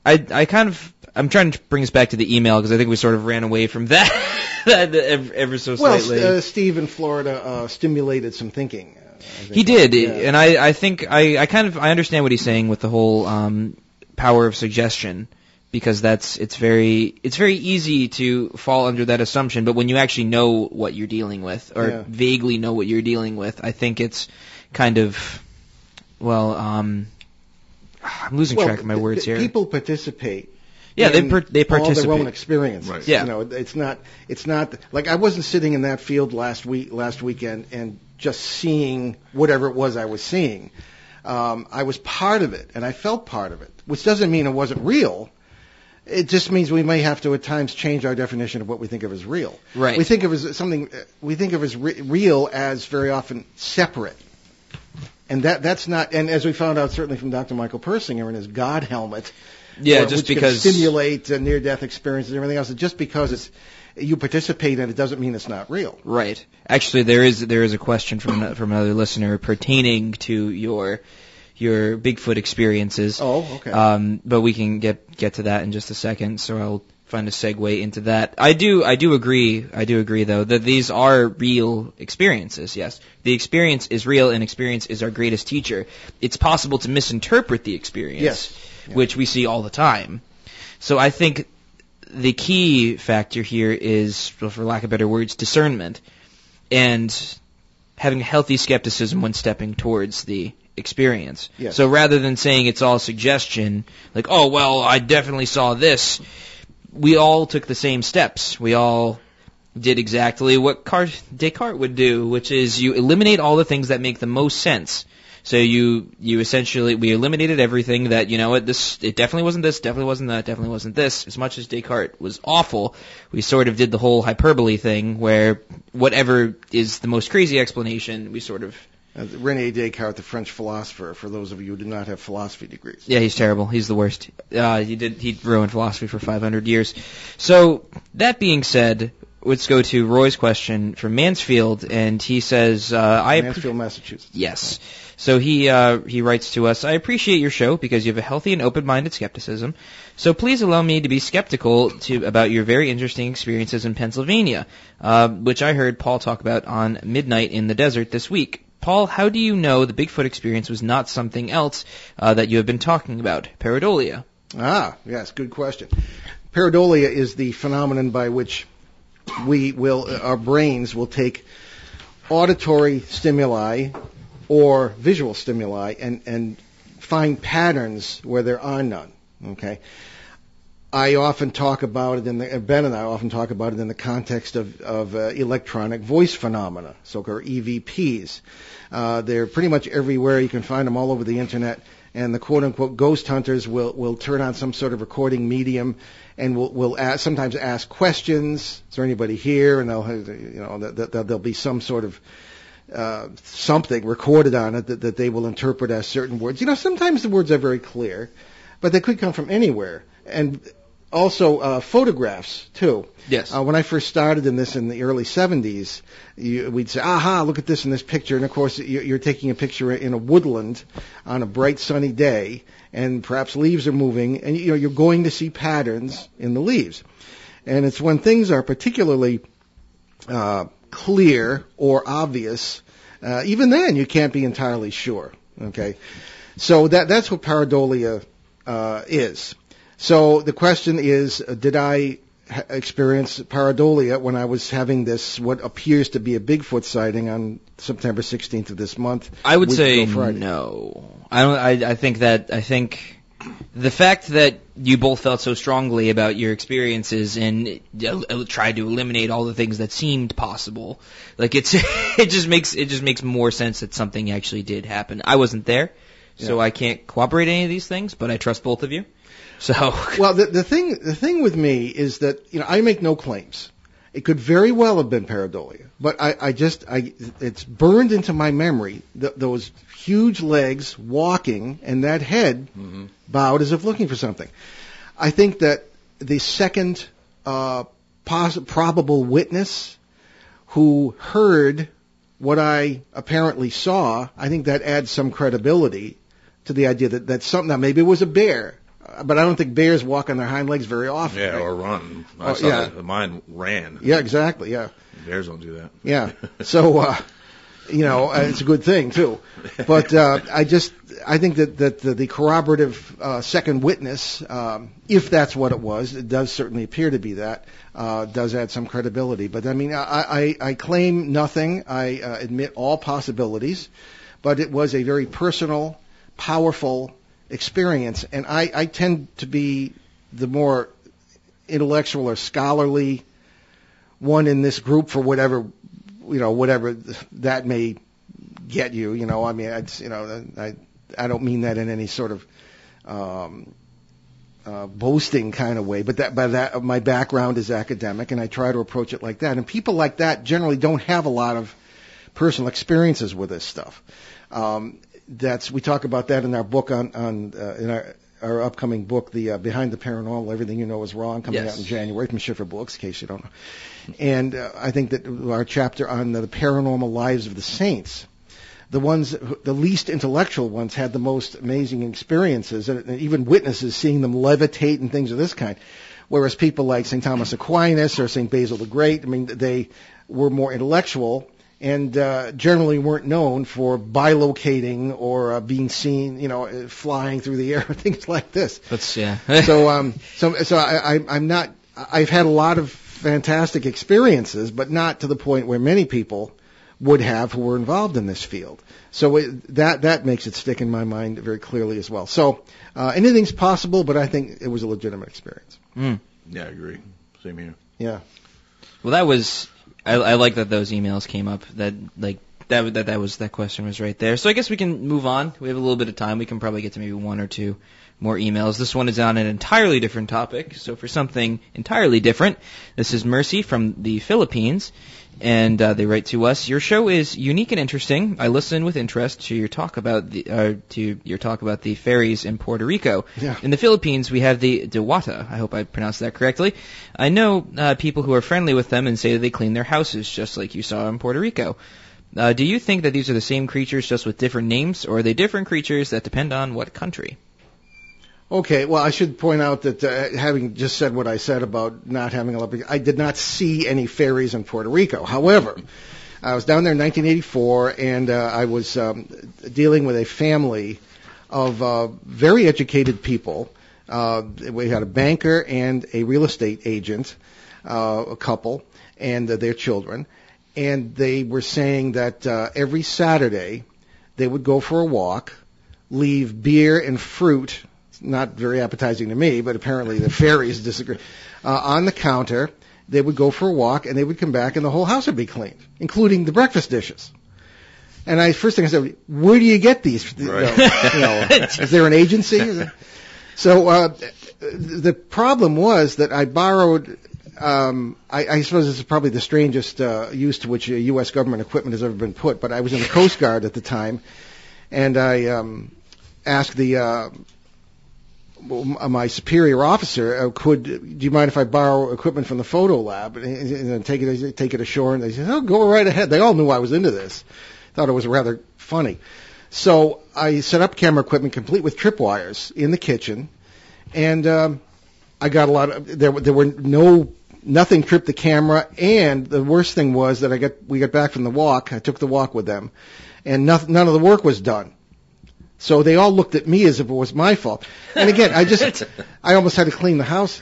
I I kind of I'm trying to bring us back to the email because I think we sort of ran away from that ever, ever so Well, slightly. uh, Steve in Florida uh, stimulated some thinking. uh. He did, Yeah. and I, I think I, I kind of I understand what he's saying with the whole um, power of suggestion because that's it's very it's very easy to fall under that assumption, but when you actually know what you're dealing with or Yeah. vaguely know what you're dealing with, I think it's kind of well, um, I'm losing well, track of my words here. People participate. Yeah, they in per- they All their own participate. experiences. Right. Yeah. You know, it's not. It's not like I wasn't sitting in that field last week, last weekend, and just seeing whatever it was I was seeing. Um, I was part of it, and I felt part of it, which doesn't mean it wasn't real. It just means we may have to at times change our definition of what we think of as real. Right. We think of as something. uh, We think of as re- real as very often separate. And that that's not. And as we found out certainly from Dr. Michael Persinger in his God helmet, Yeah, or- just which because can stimulate uh, near-death experiences and everything else. Just because it's you participate in it doesn't mean it's not real. Right. Actually, there is there is a question from from another listener pertaining to your your Bigfoot experiences. Oh, okay. Um, but we can get get to that in just a second. So I'll find a segue into that. I do I do agree I do agree though that these are real experiences. Yes, the experience is real, and experience is our greatest teacher. It's possible to misinterpret the experience, Yes. Which we see all the time. So I think the key factor here is, for lack of better words, discernment and having a healthy skepticism when stepping towards the experience. Yes. So rather than saying it's all suggestion, like, oh, well, I definitely saw this, we all took the same steps. We all did exactly what Car- Descartes would do, which is you eliminate all the things that make the most sense. So you you essentially we eliminated everything that you know what this it definitely wasn't this definitely wasn't that definitely wasn't this as much as Descartes was awful we sort of did the whole hyperbole thing where whatever is the most crazy explanation we sort of Uh, Rene Descartes, the French philosopher, for those of you who do not have philosophy degrees. Yeah, he's terrible. He's the worst. Uh, he did he ruined philosophy for 500 years. So that being said, let's go to Roy's question from Mansfield, and he says, uh, "I Mansfield, Massachusetts. yes." So he uh, he writes to us, "I appreciate your show because you have a healthy and open-minded skepticism. So please allow me to be skeptical to about your very interesting experiences in Pennsylvania, uh, which I heard Paul talk about on Midnight in the Desert this week." Paul, how do you know the Bigfoot experience was not something else uh, that you have been talking about, pareidolia? Ah, yes, good question. Pareidolia is the phenomenon by which we will, our brains will take auditory stimuli or visual stimuli and, and find patterns where there are none. Okay. I often talk about it in the, Ben and I often talk about it in the context of, of uh, electronic voice phenomena, so-called EVPs. Uh, they're pretty much everywhere. You can find them all over the internet. And the quote-unquote ghost hunters will, will turn on some sort of recording medium and will, will ask, sometimes ask questions. Is there anybody here? And they'll, you know, there'll be some sort of uh, something recorded on it that, that they will interpret as certain words. You know, sometimes the words are very clear, but they could come from anywhere. And also uh, photographs too. Yes. Uh, when I first started in this in the early 70s, you, we'd say, "Aha! Look at this in this picture." And of course, you- you're taking a picture in a woodland on a bright sunny day, and perhaps leaves are moving, and you know you're going to see patterns in the leaves. And it's when things are particularly uh, clear or obvious, uh, even then you can't be entirely sure. Okay, so that that's what pareidolia uh, is. So the question is, uh, did I ha- experience pareidolia when I was having this what appears to be a Bigfoot sighting on September 16th of this month? I would say no. I don't. I, I think that I think the fact that you both felt so strongly about your experiences and uh, tried to eliminate all the things that seemed possible, like it's it just makes it just makes more sense that something actually did happen. I wasn't there, so Yeah. I can't corroborate any of these things, but I trust both of you. So Well, the, the thing the thing with me is that you know I make no claims. It could very well have been pareidolia, but I, I just I it's burned into my memory th- those huge legs walking and that head bowed as if looking for something. I think that the second uh, poss- probable witness who heard what I apparently saw, I think that adds some credibility to the idea that that something. Now maybe it was a bear, uh, but I don't think bears walk on their hind legs very often. Yeah, right? or run. I Oh, saw yeah. that. Mine ran. yeah, exactly. Yeah, Bears don't do that. yeah. So, uh, you know, uh, it's a good thing too. But uh, I just, I think that that the, the corroborative uh, second witness, um, if that's what it was, it does certainly appear to be that, uh, does add some credibility. But I mean, I, I, I claim nothing. I uh, admit all possibilities, but it was a very personal, powerful experience, and I, I tend to be the more intellectual or scholarly one in this group for whatever you know whatever that may get you you know i mean i you know i i don't mean that in any sort of um uh, boasting kind of way, but that, by that, my background is academic, and I try to approach it like that. And people like that generally don't have a lot of personal experiences with this stuff. Um, that's we talk about that in our book on on uh, in our our upcoming book, the uh, Behind the Paranormal, Everything You Know Is Wrong, coming Yes. out in January from Schiffer Books, in case you don't know. And uh, I think that our chapter on the paranormal lives of the saints, the ones, the least intellectual ones, had the most amazing experiences, and and even witnesses seeing them levitate and things of this kind. Whereas people like St. Thomas Aquinas or St. Basil the Great, I mean, they were more intellectual and uh, generally weren't known for bilocating or uh, being seen, you know, flying through the air, things like this. That's yeah. So, um, so, so I, I, I'm not. I've had a lot of fantastic experiences, but not to the point where many people would have who were involved in this field. So it, that that makes it stick in my mind very clearly as well. So uh, anything's possible, but I think it was a legitimate experience. Mm. Yeah, I agree. Same here. Yeah. Well, that was. I, I like that those emails came up. That like that that that was that question was right there. So I guess we can move on. We have a little bit of time. We can probably get to maybe one or two more emails. This one is on an entirely different topic. So for something entirely different, this is Mercy from the Philippines, and uh, they write to us. Your show is unique and interesting. I listen with interest to your talk about the uh, to your talk about the fairies in Puerto Rico. Yeah. In the Philippines, we have the Diwata. I hope I pronounced that correctly. I know uh, people who are friendly with them and say that they clean their houses just like you saw in Puerto Rico. Uh, do you think that these are the same creatures just with different names, or are they different creatures that depend on what country? Okay, well, I should point out that uh, having just said what I said about not having a lot, I did not see any fairies in Puerto Rico. However, I was down there in 1984, and uh, I was um, dealing with a family of uh, very educated people. Uh, we had a banker and a real estate agent, uh, a couple, and uh, their children, and they were saying that uh, every Saturday they would go for a walk, leave beer and fruit not very appetizing to me, but apparently the fairies disagree. Uh, on the counter, they would go for a walk and they would come back and the whole house would be cleaned, including the breakfast dishes. And I first thing I said, where do you get these? You know, Right. you know, is there an agency? So uh, the problem was that I borrowed. Um, I, I suppose this is probably the strangest uh, use to which uh, U.S. government equipment has ever been put. But I was in the Coast Guard at the time, and I um, asked the uh, my superior officer, uh, could do you mind if I borrow equipment from the photo lab and, and then take it take it ashore? And they said, "Oh, go right ahead." They all knew I was into this. Thought it was rather funny. So I set up camera equipment complete with tripwires in the kitchen, and um, I got a lot of there. There were no nothing tripped the camera, and the worst thing was that I got we got back from the walk. I took the walk with them, and nothing, none of the work was done. So they all looked at me as if it was my fault. And again, I just, I almost had to clean the house,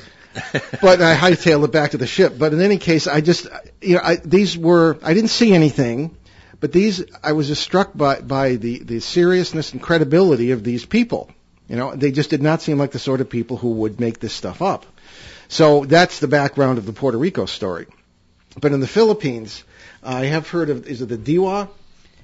but I hightailed it back to the ship. But in any case, I just, you know, I, these were, I didn't see anything, but these, I was just struck by, by the, the seriousness and credibility of these people. You know, they just did not seem like the sort of people who would make this stuff up. So that's the background of the Puerto Rico story. But in the Philippines, I have heard of, is it the Diwa?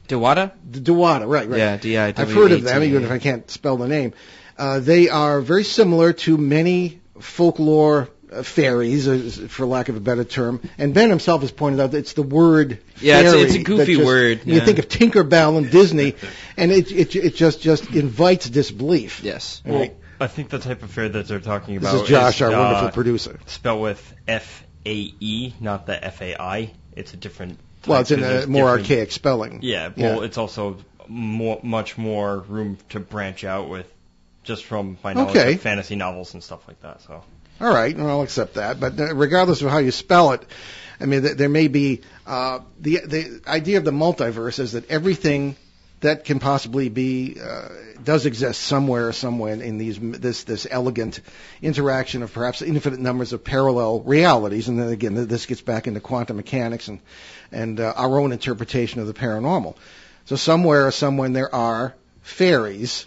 Diwata? The Diwata, right, right. Yeah, D I I've heard of A T them, even if I can't spell the name. Uh, they are very similar to many folklore uh, fairies, uh, for lack of a better term. And Ben himself has pointed out that it's the word Yeah, it's- it's a goofy just- word, You think of Tinkerbell and Disney, and it, it, it just, just invites disbelief. Yes. Right. I think the type of fair that they're talking about. This is Josh, our uh, wonderful producer. Spelled with F A E, not the F A I. It's a different. Type Well, it's in a more archaic spelling. Yeah, well, it's also more, much more room to branch out with, just from my knowledge Okay. of fantasy novels and stuff like that. So. All right, well, I'll accept that. But uh, regardless of how you spell it, I mean, there may be uh, the the idea of the multiverse is that everything that can possibly be uh, does exist somewhere, somewhere in these this this elegant interaction of perhaps infinite numbers of parallel realities. And then again, this gets back into quantum mechanics and and uh, our own interpretation of the paranormal. So somewhere someone there are fairies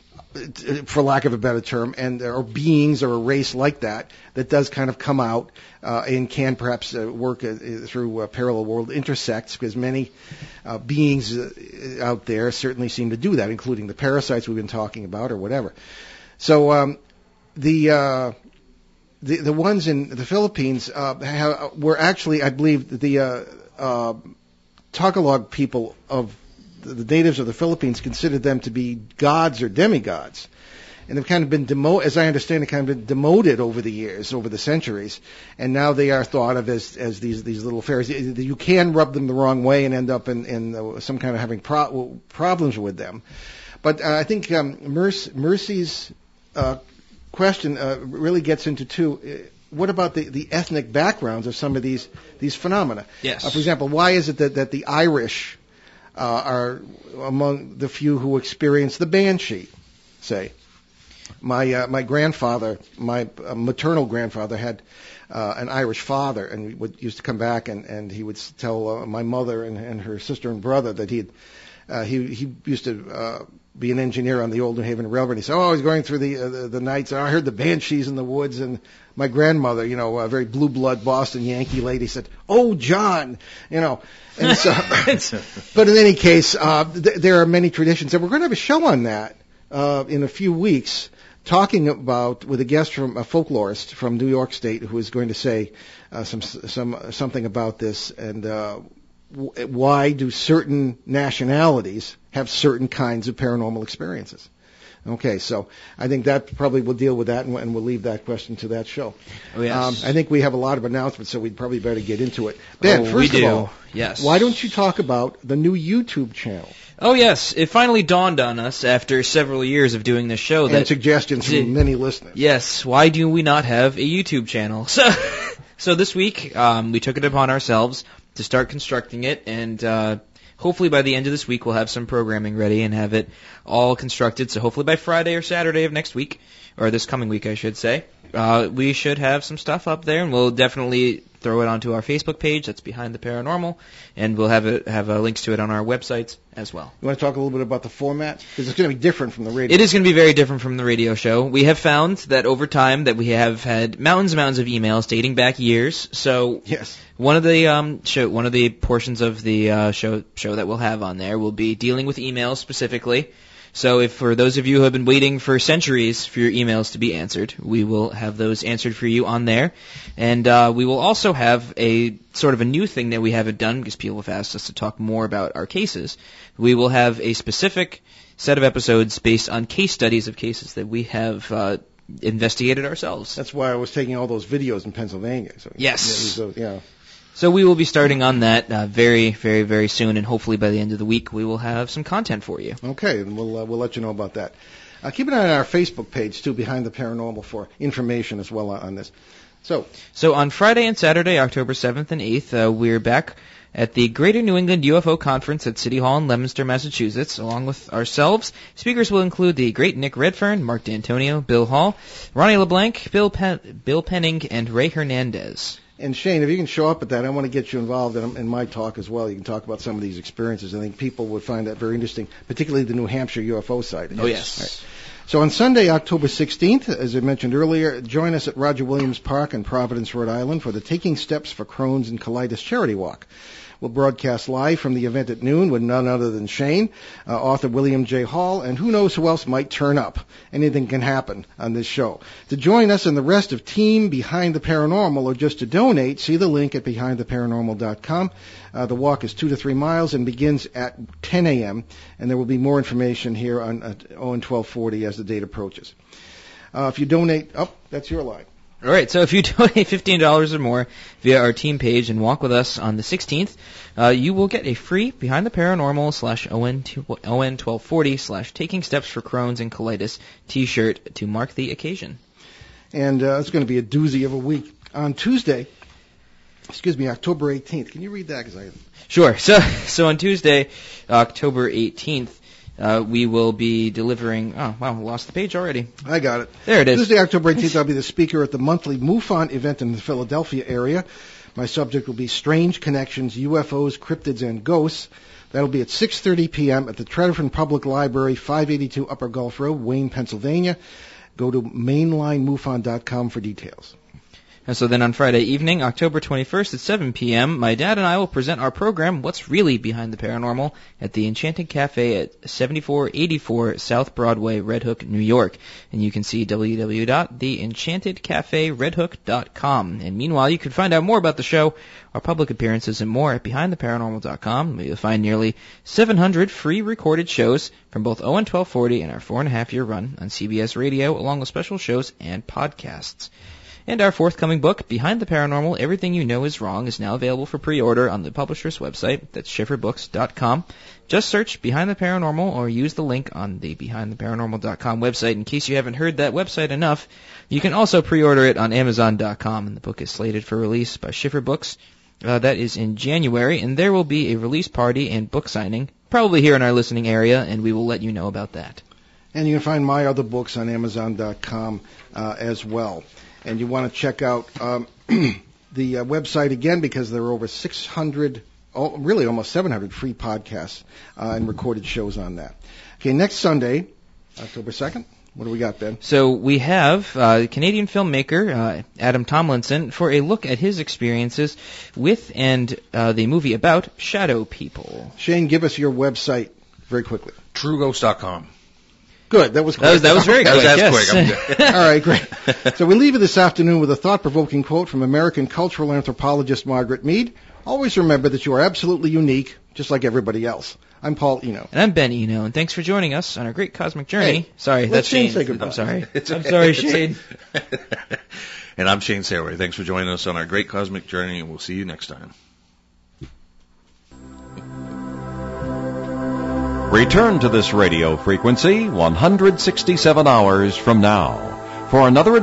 for lack of a better term, and or beings or a race like that that does kind of come out uh, and can perhaps uh, work uh, through uh, parallel world intersects because many uh, beings uh, out there certainly seem to do that, including the parasites we've been talking about or whatever. So um, the the the ones in the Philippines have, were actually, I believe, the Tagalog people of the natives of the Philippines considered them to be gods or demigods. And they've kind of been demo, as I understand it, kind of been demoted over the years, over the centuries, and now they are thought of as as these these little fairies. You can rub them the wrong way and end up in in some kind of having pro- problems with them. But uh, I think um, Mercy, Mercy's uh, question uh, really gets into two. Uh, what about the, the ethnic backgrounds of some of these these phenomena? Yes. Uh, for example, why is it that, that the Irish uh, are among the few who experience the banshee, say? My uh, my grandfather, my uh, maternal grandfather, had uh, an Irish father, and he would used to come back and and he would tell uh, my mother and, and her sister and brother that he'd uh, he he used to uh, be an engineer on the old New Haven Railroad. He said, "Oh, I was going through the uh, the, the nights. And I heard the banshees in the woods." And my grandmother, you know, a very blue blood Boston Yankee lady, said, "Oh, John," you know. And so, but in any case, uh, th- there are many traditions, and we're going to have a show on that uh, in a few weeks. Talking about with a guest from a folklorist from New York State who is going to say uh, some some something about this and uh, why do certain nationalities have certain kinds of paranormal experiences? Okay, so I think that probably we'll deal with that, and, and we'll leave that question to that show. Oh, yes. Um, I think we have a lot of announcements, so we'd probably better get into it. Ben, Oh, first of do. all, Yes. why don't you talk about the new YouTube channel Oh yes, it finally dawned on us after several years of doing this show and that suggestions from many listeners? Yes. Why do we not have a YouTube channel? So, so this week um, we took it upon ourselves to start constructing it, and uh, hopefully by the end of this week we'll have some programming ready and have it all constructed. So hopefully by Friday or Saturday of next week, or this coming week, I should say, uh, we should have some stuff up there, and we'll definitely throw it onto our Facebook page. That's Behind the Paranormal, and we'll have it have uh, links to it on our websites as well. You want to talk a little bit about the format because it's going to be different from the radio. It is going to be very different from the radio show. We have found that over time that we have had mountains and mountains of emails dating back years. So Yes. one of the um show one of the portions of the uh, show show that we'll have on there will be dealing with emails specifically. So if for those of you who have been waiting for centuries for your emails to be answered, we will have those answered for you on there. And uh, we will also have a sort of a new thing that we haven't done because people have asked us to talk more about our cases. We will have a specific set of episodes based on case studies of cases that we have uh, investigated ourselves. That's why I was taking all those videos in Pennsylvania. So, Yes. Yeah. So we will be starting on that uh, very, very, very soon, and hopefully by the end of the week we will have some content for you. Okay, and we'll uh, we'll let you know about that. Uh, keep an eye on our Facebook page too, Behind the Paranormal, for information as well on this. So, So on Friday and Saturday, October 7th and 8th, uh, we're back at the Greater New England UFO Conference at City Hall in Leominster, Massachusetts, along with ourselves. Speakers will include the great Nick Redfern, Mark D'Antonio, Bill Hall, Ronnie LeBlanc, Bill, Pen- Bill Penning, and Ray Hernandez. And Shane, if you can show up at that, I want to get you involved in, in my talk as well. You can talk about some of these experiences. I think people would find that very interesting, particularly the New Hampshire UFO sighting. Oh, yes. Right. So on Sunday, October 16th, as I mentioned earlier, join us at Roger Williams Park in Providence, Rhode Island for the Taking Steps for Crohn's and Colitis Charity Walk. We'll broadcast live from the event at noon with none other than Shane, uh, author William J. Hall, and who knows who else might turn up. Anything can happen on this show. To join us and the rest of Team Behind the Paranormal or just to donate, see the link at behindtheparanormal.com. Uh, the walk is two to three miles and begins at 10 a.m. And there will be more information here on uh, ON 1240 as the date approaches. Uh, if you donate, oh, that's your line. All right, so if you donate fifteen dollars or more via our team page and walk with us on the 16th, uh, you will get a free Behind the Paranormal slash ON ON twelve forty slash Taking Steps for Crohn's and Colitis T-shirt to mark the occasion. And uh, it's going to be a doozy of a week. On Tuesday, excuse me, October 18th. Can you read that? Because I Sure. So so on Tuesday, October 18th, uh, we will be delivering. Oh wow, lost the page already. I got it. There it is. Tuesday, October 18th, I'll be the speaker at the monthly MUFON event in the Philadelphia area. My subject will be Strange Connections, UFOs, Cryptids, and Ghosts. That'll be at 6.30 p.m. at the Tredyffrin Public Library, 582 Upper Gulph Road, Wayne, Pennsylvania. Go to mainlinemufon.com for details. And so then on Friday evening, October 21st at 7 p.m., my dad and I will present our program, What's Really Behind the Paranormal, at the Enchanted Cafe at 7484 South Broadway, Red Hook, New York. And you can see www.theenchantedcaferedhook.com. And meanwhile, you can find out more about the show, our public appearances, and more at BehindTheParanormal.com, where you'll find nearly 700 free recorded shows from both ON 1240 and our four and a half year run on CBS Radio, along with special shows and podcasts. And our forthcoming book, Behind the Paranormal, Everything You Know Is Wrong, is now available for pre-order on the publisher's website. That's schifferbooks.com. Just search Behind the Paranormal or use the link on the BehindTheParanormal.com website. In case you haven't heard that website enough, you can also pre-order it on Amazon.com, and the book is slated for release by Schiffer Books. Uh, that is in January, and there will be a release party and book signing, probably here in our listening area, and we will let you know about that. And you can find my other books on Amazon.com uh, as well and you want to check out um, the uh, website again because there are over 600, oh, really almost 700 free podcasts uh, and recorded shows on that. Okay, next Sunday, October 2nd. What do we got, Ben? So we have uh, Canadian filmmaker uh, Adam Tomlinson for a look at his experiences with and uh, the movie about shadow people. Shane, give us your website very quickly. TrueGhost.com. Good. That was quick. That was, that was very That quick. was yes. quick. All right, great. So we leave you this afternoon with a thought-provoking quote from American cultural anthropologist Margaret Mead. Always remember that you are absolutely unique, just like everybody else. I'm Paul Eno. And I'm Ben Eno, and thanks for joining us on our great cosmic journey. Hey, sorry, let that's Shane Shane. I'm sorry. It's I'm sorry, Shane. and I'm Shane Sailway. Thanks for joining us on our great cosmic journey, and we'll see you next time. Return to this radio frequency 167 hours from now for another